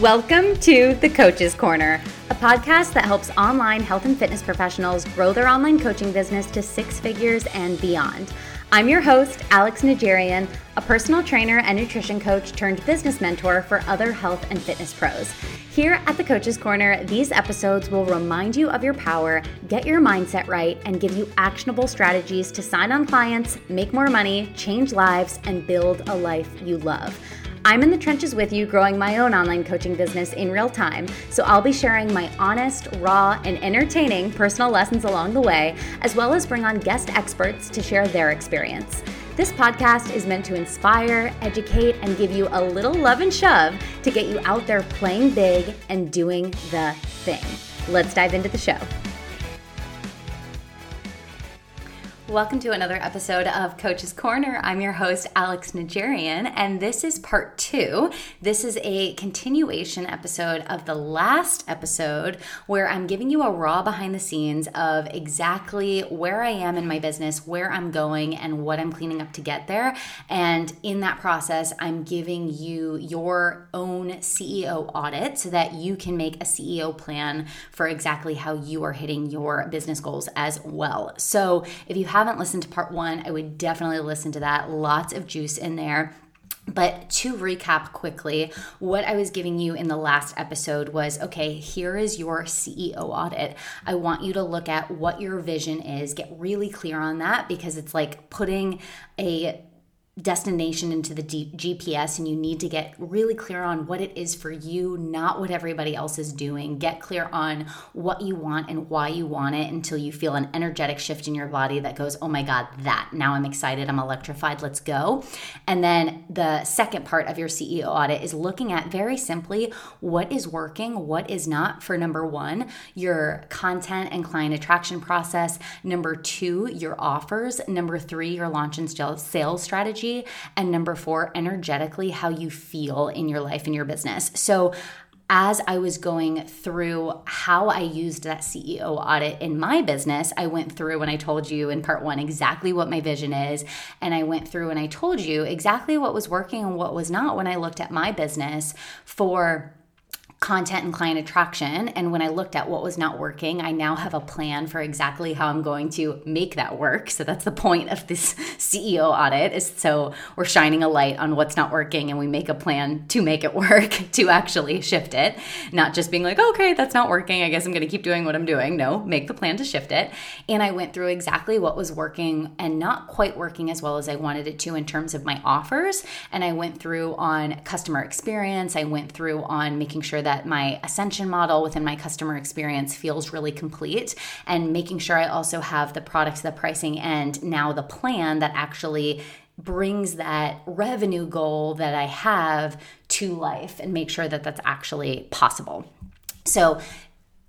Welcome to the Coach's Corner, a podcast that helps online health and fitness professionals grow their online coaching business to six figures and beyond. I'm your host, Alex Najarian, a personal trainer and nutrition coach turned business mentor for other health and fitness pros. Here at the Coach's Corner, these episodes will remind you of your power, get your mindset right, and give you actionable strategies to sign on clients, make more money, change lives, and build a life you love. I'm in the trenches with you growing my own online coaching business in real time, so I'll be sharing my honest, raw, and entertaining personal lessons along the way, as well as bring on guest experts to share their experience. This podcast is meant to inspire, educate, and give you a little love and shove to get you out there playing big and doing the thing. Let's dive into the show. Welcome to another episode of Coach's Corner. I'm your host, Alex Najarian, and this is part two. This is a continuation episode of the last episode where I'm giving you a raw behind the scenes of exactly where I am in my business, where I'm going, and what I'm cleaning up to get there. And in that process, I'm giving you your own CEO audit so that you can make a CEO plan for exactly how you are hitting your business goals as well. So if you haven't listened to part one, I would definitely listen to that. Lots of juice in there. But to recap quickly, what I was giving you in the last episode was okay, here is your CEO audit. I want you to look at what your vision is, get really clear on that because it's like putting a destination into the GPS and you need to get really clear on what it is for you, not what everybody else is doing. Get clear on what you want and why you want it until you feel an energetic shift in your body that goes, oh my God, that. Now I'm excited, I'm electrified, let's go. And then the second part of your CEO audit is looking at very simply what is working, what is not for number one, your content and client attraction process. Number two, your offers. Number three, your launch and sales strategy energy. And number four, energetically, how you feel in your life and your business. So, as I was going through how I used that CEO audit in my business, I went through and I told you in part one exactly what my vision is. And I went through and I told you exactly what was working and what was not when I looked at my business for content and client attraction. And when I looked at what was not working, I now have a plan for exactly how I'm going to make that work. So that's the point of this CEO audit is so we're shining a light on what's not working and we make a plan to make it work, to actually shift it, not just being like, okay, that's not working. I guess I'm going to keep doing what I'm doing. No, make the plan to shift it. And I went through exactly what was working and not quite working as well as I wanted it to in terms of my offers. And I went through on customer experience. I went through on making sure that my ascension model within my customer experience feels really complete and making sure I also have the products, the pricing, and now the plan that actually brings that revenue goal that I have to life and make sure that that's actually possible. So,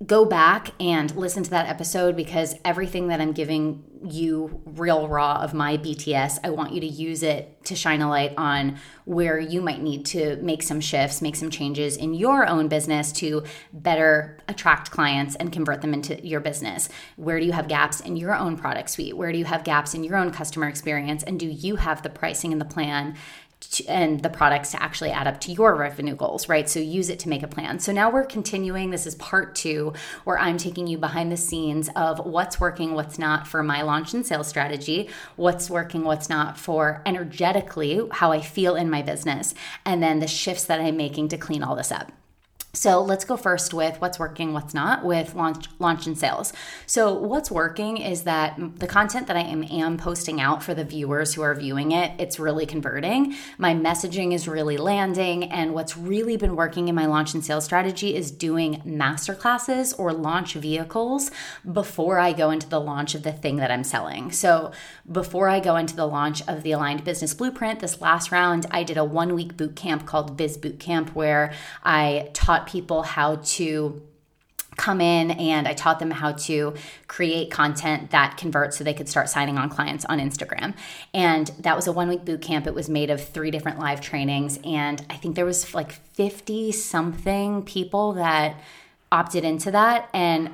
go back and listen to that episode because everything that I'm giving you real raw of my BTS, I want you to use it to shine a light on where you might need to make some shifts, make some changes in your own business to better attract clients and convert them into your business. Where do you have gaps in your own product suite? Where do you have gaps in your own customer experience? And do you have the pricing and the plan to, and the products to actually add up to your revenue goals, right? So use it to make a plan. So now we're continuing. This is part two, where I'm taking you behind the scenes of what's working, what's not for my launch and sales strategy, what's working, what's not for energetically, how I feel in my business, and then the shifts that I'm making to clean all this up. So let's go first with what's working, what's not with launch, launch and sales. So what's working is that the content that I am, am posting out for the viewers who are viewing it, it's really converting. My messaging is really landing, and what's really been working in my launch and sales strategy is doing masterclasses or launch vehicles before I go into the launch of the thing that I'm selling. So before I go into the launch of the Aligned Business Blueprint, this last round, I did a one week boot camp called Biz Boot Camp where I taught people how to come in and I taught them how to create content that converts so they could start signing on clients on Instagram. And that was a one week boot camp. It was made of three different live trainings. And I think there was like 50 something people that opted into that. And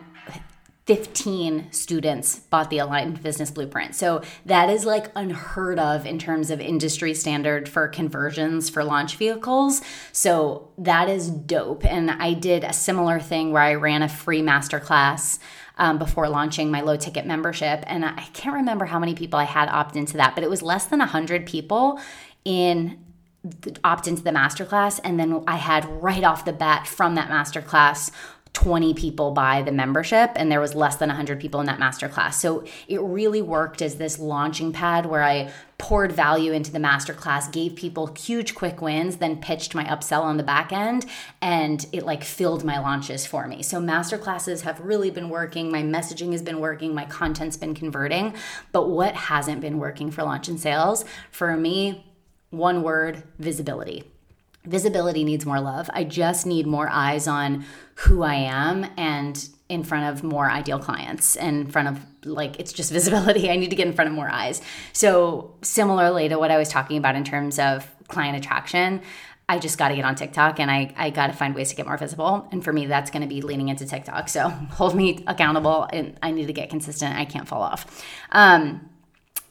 15 students bought the aligned business blueprint. So that is like unheard of in terms of industry standard for conversions for launch vehicles. So that is dope. And I did a similar thing where I ran a free masterclass um, before launching my low ticket membership. And I can't remember how many people I had opt into that, but it was less than 100 people in opt into the masterclass. And then I had right off the bat from that masterclass 20 people buy the membership and there was less than 100 people in that masterclass. So it really worked as this launching pad where I poured value into the masterclass, gave people huge quick wins, then pitched my upsell on the back end and it like filled my launches for me. So masterclasses have really been working, my messaging has been working, my content's been converting, but what hasn't been working for launch and sales for me one word, visibility visibility needs more love. I just need more eyes on who I am and in front of more ideal clients and in front of like it's just visibility. I need to get in front of more eyes. So similarly to what I was talking about in terms of client attraction, I just got to get on TikTok and I, I got to find ways to get more visible. And for me, that's going to be leaning into TikTok. So hold me accountable and I need to get consistent. I can't fall off. Um,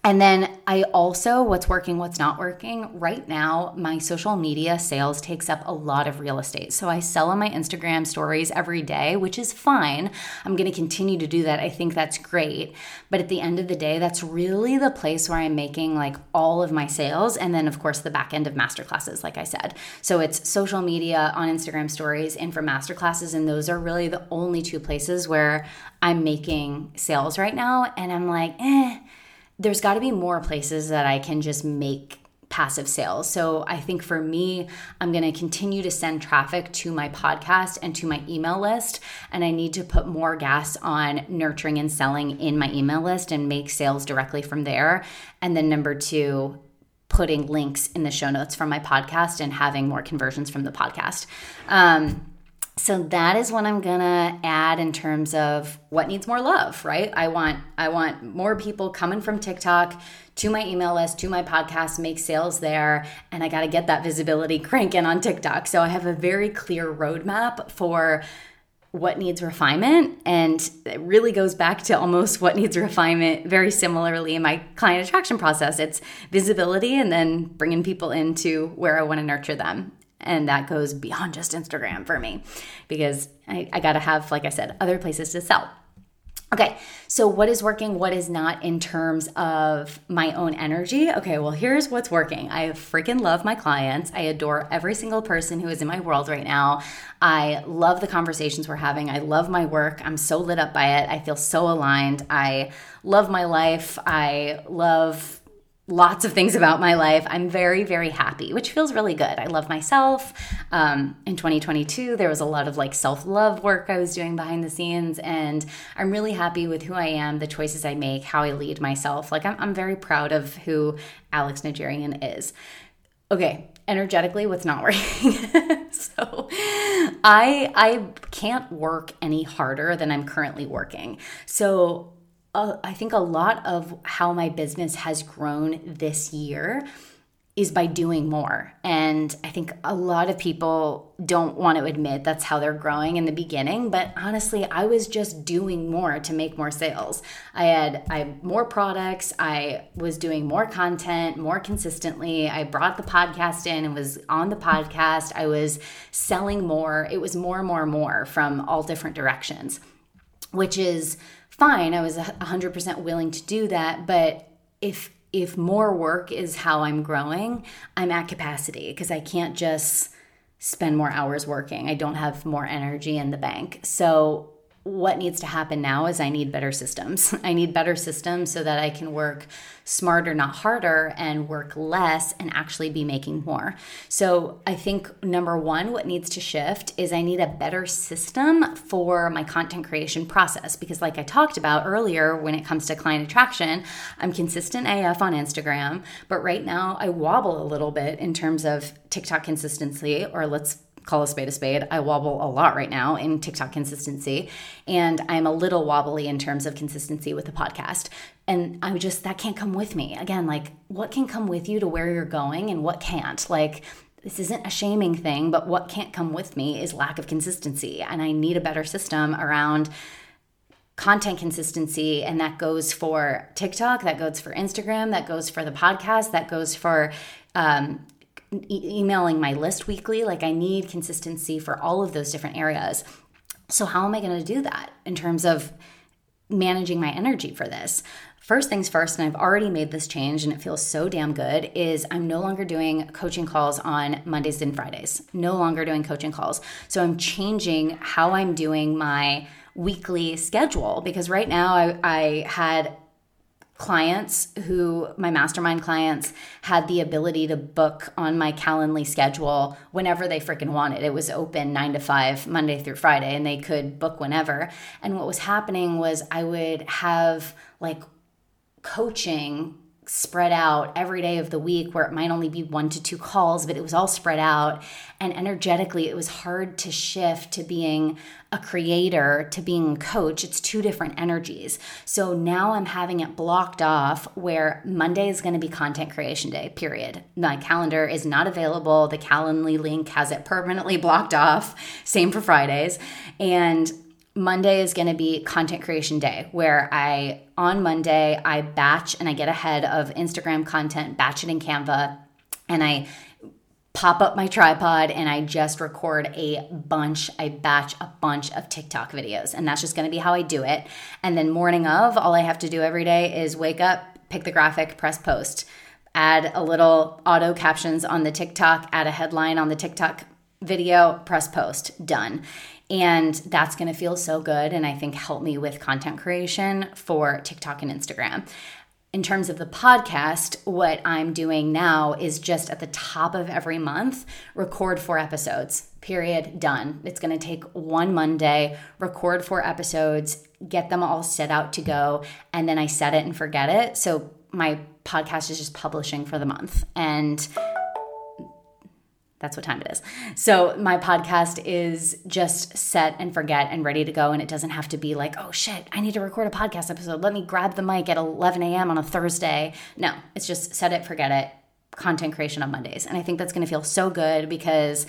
and then I also, what's working, what's not working. Right now, my social media sales takes up a lot of real estate. So I sell on my Instagram stories every day, which is fine. I'm going to continue to do that. I think that's great. But at the end of the day, that's really the place where I'm making like all of my sales. And then, of course, the back end of masterclasses, like I said. So it's social media on Instagram stories and for masterclasses. And those are really the only two places where I'm making sales right now. And I'm like, eh there's got to be more places that I can just make passive sales. So I think for me, I'm going to continue to send traffic to my podcast and to my email list. And I need to put more gas on nurturing and selling in my email list and make sales directly from there. And then number two, putting links in the show notes from my podcast and having more conversions from the podcast. Um, so that is what i'm gonna add in terms of what needs more love right? I want i want more people coming from tiktok to my email list to my podcast make sales there and i got to get that visibility cranking on tiktok. So i have a very clear roadmap for what needs refinement and it really goes back to almost what needs refinement very similarly in my client attraction process. It's visibility and then bringing people into where i want to nurture them and that goes beyond just Instagram for me because I, I got to have, like I said, other places to sell. Okay, so what is working, what is not in terms of my own energy? Okay, well, here's what's working. I freaking love my clients. I adore every single person who is in my world right now. I love the conversations we're having. I love my work. I'm so lit up by it. I feel so aligned. I love my life. I love lots of things about my life. I'm very, very happy, which feels really good. I love myself. Um, in 2022, there was a lot of like self love work I was doing behind the scenes, and I'm really happy with who I am, the choices I make, how I lead myself. Like, I'm, I'm very proud of who Alex Najarian is. Okay, energetically what's not working. so I I can't work any harder than I'm currently working. So uh, I think a lot of how my business has grown this year is by doing more. And I think a lot of people don't want to admit that's how they're growing in the beginning, but honestly, I was just doing more to make more sales. I had I had more products, I was doing more content more consistently. I brought the podcast in and was on the podcast. I was selling more. It was more and more and more from all different directions, which is fine. I was 100% willing to do that, but if if more work is how I'm growing, I'm at capacity because I can't just spend more hours working. I don't have more energy in the bank. So what needs to happen now is I need better systems. I need better systems so that I can work smarter, not harder, and work less and actually be making more. So I think number one, what needs to shift is I need a better system for my content creation process. Because, like I talked about earlier, when it comes to client attraction, I'm consistent AF on Instagram, but right now I wobble a little bit in terms of TikTok consistency, or let's call a spade a spade. I wobble a lot right now in TikTok consistency, and I'm a little wobbly in terms of consistency with the podcast. And I'm just, that can't come with me. Again, like what can come with you to where you're going and what can't? Like, this isn't a shaming thing, but what can't come with me is lack of consistency. And I need a better system around content consistency and that goes for tiktok that goes for instagram that goes for the podcast that goes for um, e- emailing my list weekly like i need consistency for all of those different areas so how am i going to do that in terms of managing my energy for this First things first, and I've already made this change and it feels so damn good, is I'm no longer doing coaching calls on Mondays and Fridays. No longer doing coaching calls. So I'm changing how I'm doing my weekly schedule because right now I, I had clients who my mastermind clients had the ability to book on my calendly schedule whenever they freaking wanted. It was open 9 to 5 monday through friday and they could book whenever. And what was happening was i would have like coaching spread out every day of the week where it might only be one to two calls, but it was all spread out. And energetically, it was hard to shift to being a creator to being a coach. It's two different energies. So now I'm having it blocked off where Monday is going to be content creation day, period. My calendar is not available. The Calendly link has it permanently blocked off. Same for Fridays. And Monday is going to be content creation day where I, on Monday, I batch and I get ahead of Instagram content, batch it in Canva, and I pop up my tripod and I just record a bunch, I batch a bunch of TikTok videos. And that's just going to be how I do it. And then morning of, all I have to do every day is wake up, pick the graphic, press post, add a little auto captions on the TikTok, add a headline on the TikTok video, press post, done. And that's going to feel so good and I think help me with content creation for TikTok and Instagram. In terms of the podcast, what I'm doing now is just at the top of every month, record four episodes, period, done. It's gonna take one Monday, record four episodes, get them all set out to go, and then I set it and forget it. So my podcast is just publishing for the month. And that's what time it is. So my podcast is just set and forget and ready to go. And it doesn't have to be like, oh shit, I need to record a podcast episode. Let me grab the mic at 11 a.m. on a Thursday. No, it's just set it, forget it, content creation on Mondays. And I think that's going to feel so good because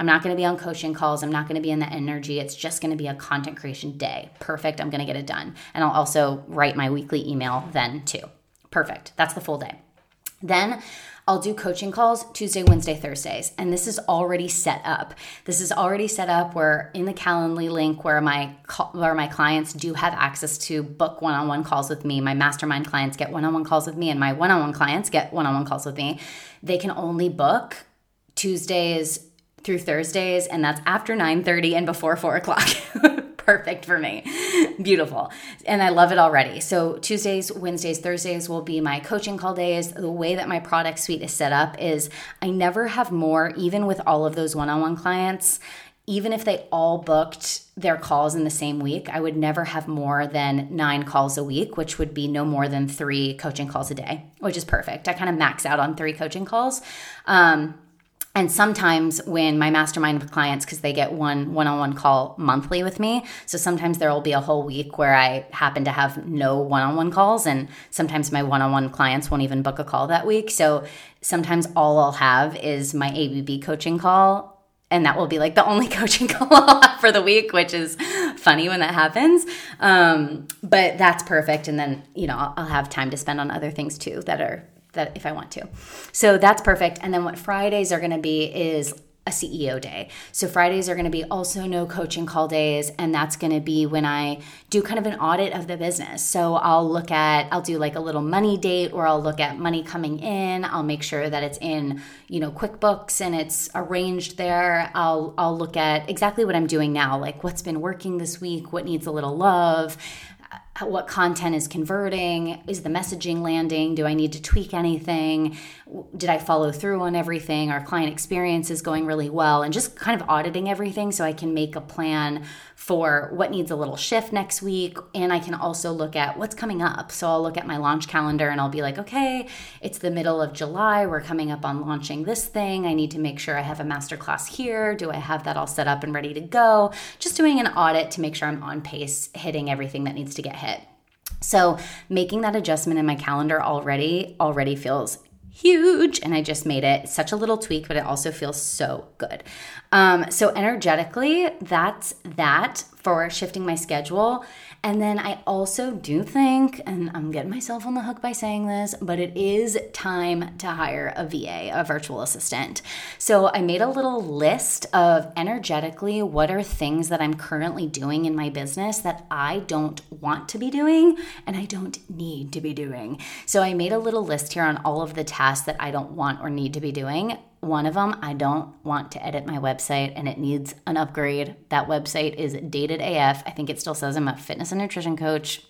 I'm not going to be on coaching calls. I'm not going to be in the energy. It's just going to be a content creation day. Perfect. I'm going to get it done. And I'll also write my weekly email then too. Perfect. That's the full day. Then I'll do coaching calls Tuesday, Wednesday, Thursdays. And this is already set up. This is already set up where in the Calendly link where my where my clients do have access to book one-on-one calls with me. My mastermind clients get one-on-one calls with me and my one-on-one clients get one-on-one calls with me. They can only book Tuesdays through Thursdays, and that's after 9:30 and before 4 o'clock. perfect for me. Beautiful. And I love it already. So Tuesdays, Wednesdays, Thursdays will be my coaching call days. The way that my product suite is set up is I never have more, even with all of those one on one clients. Even if they all booked their calls in the same week, I would never have more than nine calls a week, which would be no more than three coaching calls a day, which is perfect. I kind of max out on three coaching calls. Um, and sometimes when my mastermind of clients because they get one one-on-one call monthly with me so sometimes there will be a whole week where i happen to have no one-on-one calls and sometimes my one-on-one clients won't even book a call that week so sometimes all i'll have is my abb coaching call and that will be like the only coaching call for the week, which is funny when that happens. Um, but that's perfect. And then, you know, I'll have time to spend on other things too that are that if I want to. So that's perfect. And then what Fridays are going to be is a CEO day. So Fridays are going to be also no coaching call days and that's going to be when I do kind of an audit of the business. So I'll look at I'll do like a little money date or I'll look at money coming in. I'll make sure that it's in, you know, QuickBooks and it's arranged there. I'll I'll look at exactly what I'm doing now, like what's been working this week, what needs a little love what content is converting is the messaging landing do i need to tweak anything did i follow through on everything our client experience is going really well and just kind of auditing everything so i can make a plan for what needs a little shift next week and i can also look at what's coming up. So i'll look at my launch calendar and i'll be like okay it's the middle of july we're coming up on launching this thing i need to make sure i have a masterclass here do i have that all set up and ready to go? Just doing an audit to make sure i'm on pace hitting everything that needs to get hit so making that adjustment in my calendar already already feels huge and I just made it such a little tweak, but it also feels so good. Um, so energetically, that's that for shifting my schedule. And then I also do think, and I'm getting myself on the hook by saying this, but it is time to hire a VA, a virtual assistant. So I made a little list of energetically what are things that I'm currently doing in my business that I don't want to be doing and I don't need to be doing. So I made a little list here on all of the tasks that I don't want or need to be doing. One of them, I don't want to edit my website and it needs an upgrade. That website is dated AF. I think it still says I'm a fitness and nutrition coach.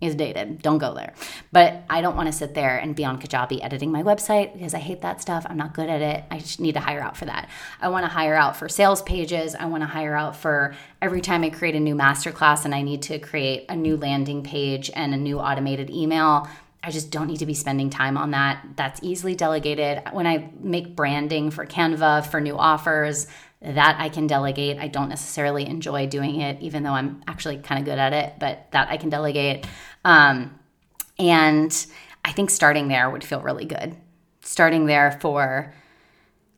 Is dated. Don't go there. But I don't want to sit there and be on Kajabi editing my website because I hate that stuff. I'm not good at it. I just need to hire out for that. I want to hire out for sales pages. I want to hire out for every time I create a new masterclass and I need to create a new landing page and a new automated email. I just don't need to be spending time on that. That's easily delegated. When I make branding for Canva for new offers, that I can delegate. I don't necessarily enjoy doing it, even though I'm actually kind of good at it, but that I can delegate. Um, and I think starting there would feel really good. Starting there for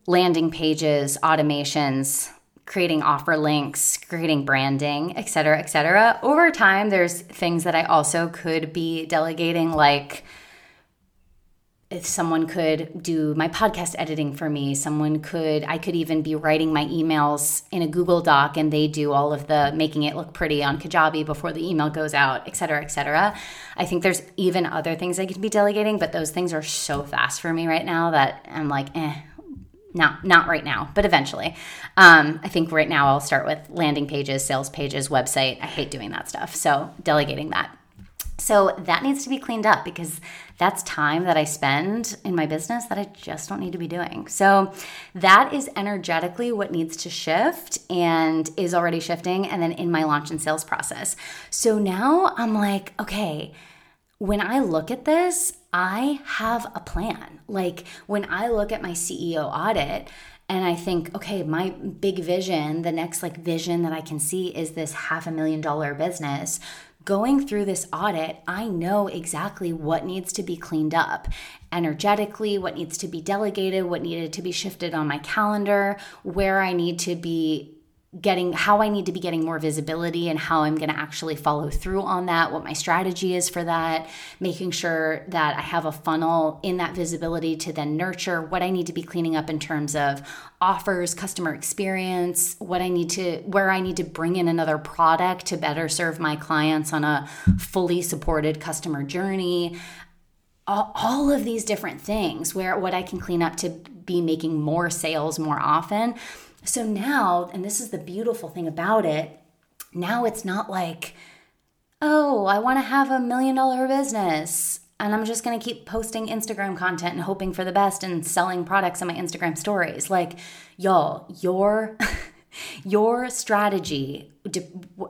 landing pages, automations, creating offer links, creating branding, et cetera, et cetera. Over time, there's things that I also could be delegating, like if someone could do my podcast editing for me, someone could, I could even be writing my emails in a Google Doc and they do all of the making it look pretty on Kajabi before the email goes out, et cetera, et cetera. I think there's even other things I could be delegating, but those things are so fast for me right now that I'm like, eh, not not right now, but eventually. Um, I think right now I'll start with landing pages, sales pages, website. I hate doing that stuff, so delegating that. So that needs to be cleaned up because that's time that I spend in my business that I just don't need to be doing. So that is energetically what needs to shift and is already shifting, and then in my launch and sales process. So now I'm like, okay when I look at this, I have a plan. Like when I look at my CEO audit, and I think, okay, my big vision, the next like vision that I can see is this half a million dollar business. Going through this audit, I know exactly what needs to be cleaned up energetically, what needs to be delegated, what needed to be shifted on my calendar, where I need to be getting how I need to be getting more visibility and how I'm going to actually follow through on that, what my strategy is for that, making sure that I have a funnel in that visibility to then nurture what I need to be cleaning up in terms of offers, customer experience, what I need to where I need to bring in another product to better serve my clients on a fully supported customer journey. All, of these different things where what I can clean up to be making more sales more often so now, and this is the beautiful thing about it, now it's not like, oh, I want to have a million dollar business and I'm just going to keep posting Instagram content and hoping for the best and selling products on my Instagram stories. Like, y'all, your your strategy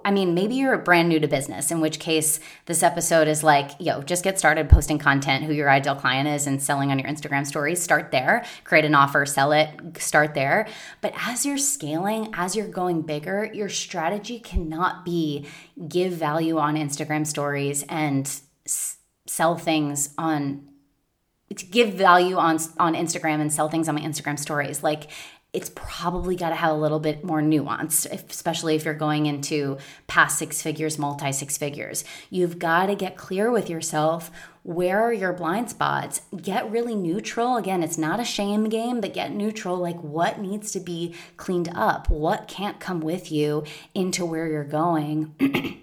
i mean maybe you're brand new to business in which case this episode is like yo just get started posting content who your ideal client is and selling on your instagram stories start there create an offer sell it start there but as you're scaling as you're going bigger your strategy cannot be give value on instagram stories and s- sell things on give value on on Instagram and sell things on my Instagram stories. Like it's probably got to have a little bit more nuance, especially if you're going into past six figures, multi six figures. You've got to get clear with yourself where are your blind spots? Get really neutral. Again, it's not a shame game, but get neutral. Like what needs to be cleaned up? What can't come with you into where you're going?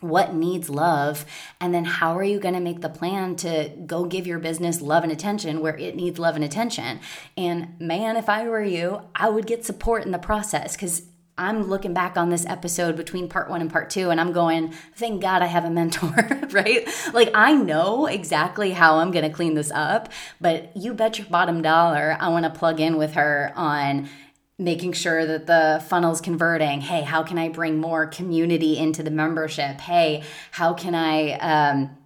what needs love and then how are you going to make the plan to go give your business love and attention where it needs love and attention? And man if i were you i would get support in the process because i'm looking back on this episode between part one and part two and i'm going thank god i have a mentor right? Like i know exactly how i'm going to clean this up but you bet your bottom dollar i want to plug in with her on making sure that the funnel's converting. Hey, how can I bring more community into the membership? Hey, how can I um,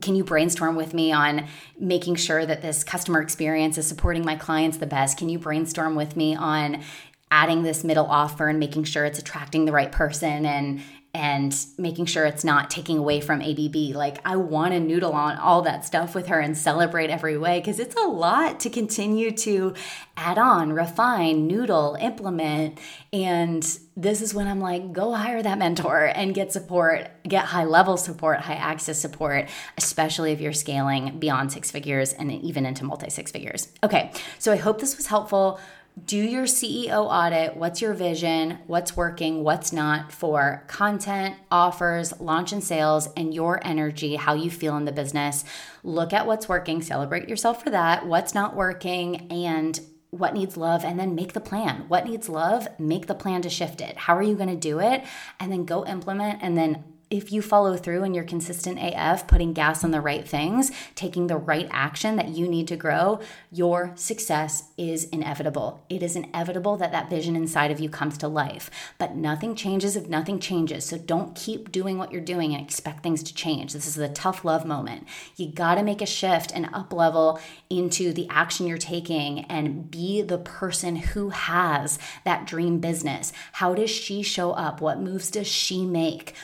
can you brainstorm with me on making sure that this customer experience is supporting my clients the best? Can you brainstorm with me on adding this middle offer and making sure it's attracting the right person and and making sure it's not taking away from ABB. Like, I want to noodle on all that stuff with her and celebrate every way because it's a lot to continue to add on, refine, noodle, implement. And this is when I'm like, go hire that mentor and get support, get high level support, high access support, especially if you're scaling beyond six figures and even into multi six figures. Okay, so I hope this was helpful do your CEO audit. What's your vision? What's working? What's not for content, offers, launch and sales, and your energy, how you feel in the business. Look at what's working, celebrate yourself for that, what's not working, and what needs love and then make the plan. What needs love? Make the plan to shift it. How are you going to do it? And then go implement and then if you follow through and you're consistent AF, putting gas on the right things, taking the right action that you need to grow, your success is inevitable. It is inevitable that that vision inside of you comes to life. But nothing changes if nothing changes. So don't keep doing what you're doing and expect things to change. This is the tough love moment. You got to make a shift and up level into the action you're taking and be the person who has that dream business. How does she show up? What moves does she make?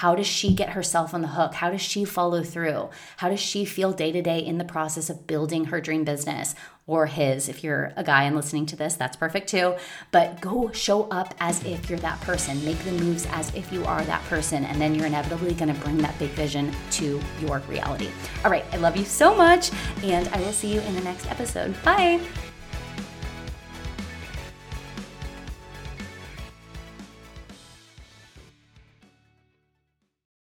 How does she get herself on the hook? How does she follow through? How does she feel day to day in the process of building her dream business or his? If you're a guy and listening to this, that's perfect too. But go show up as if you're that person. Make the moves as if you are that person. And then you're inevitably going to bring that big vision to your reality. All right. I love you so much. And I will see you in the next episode. Bye.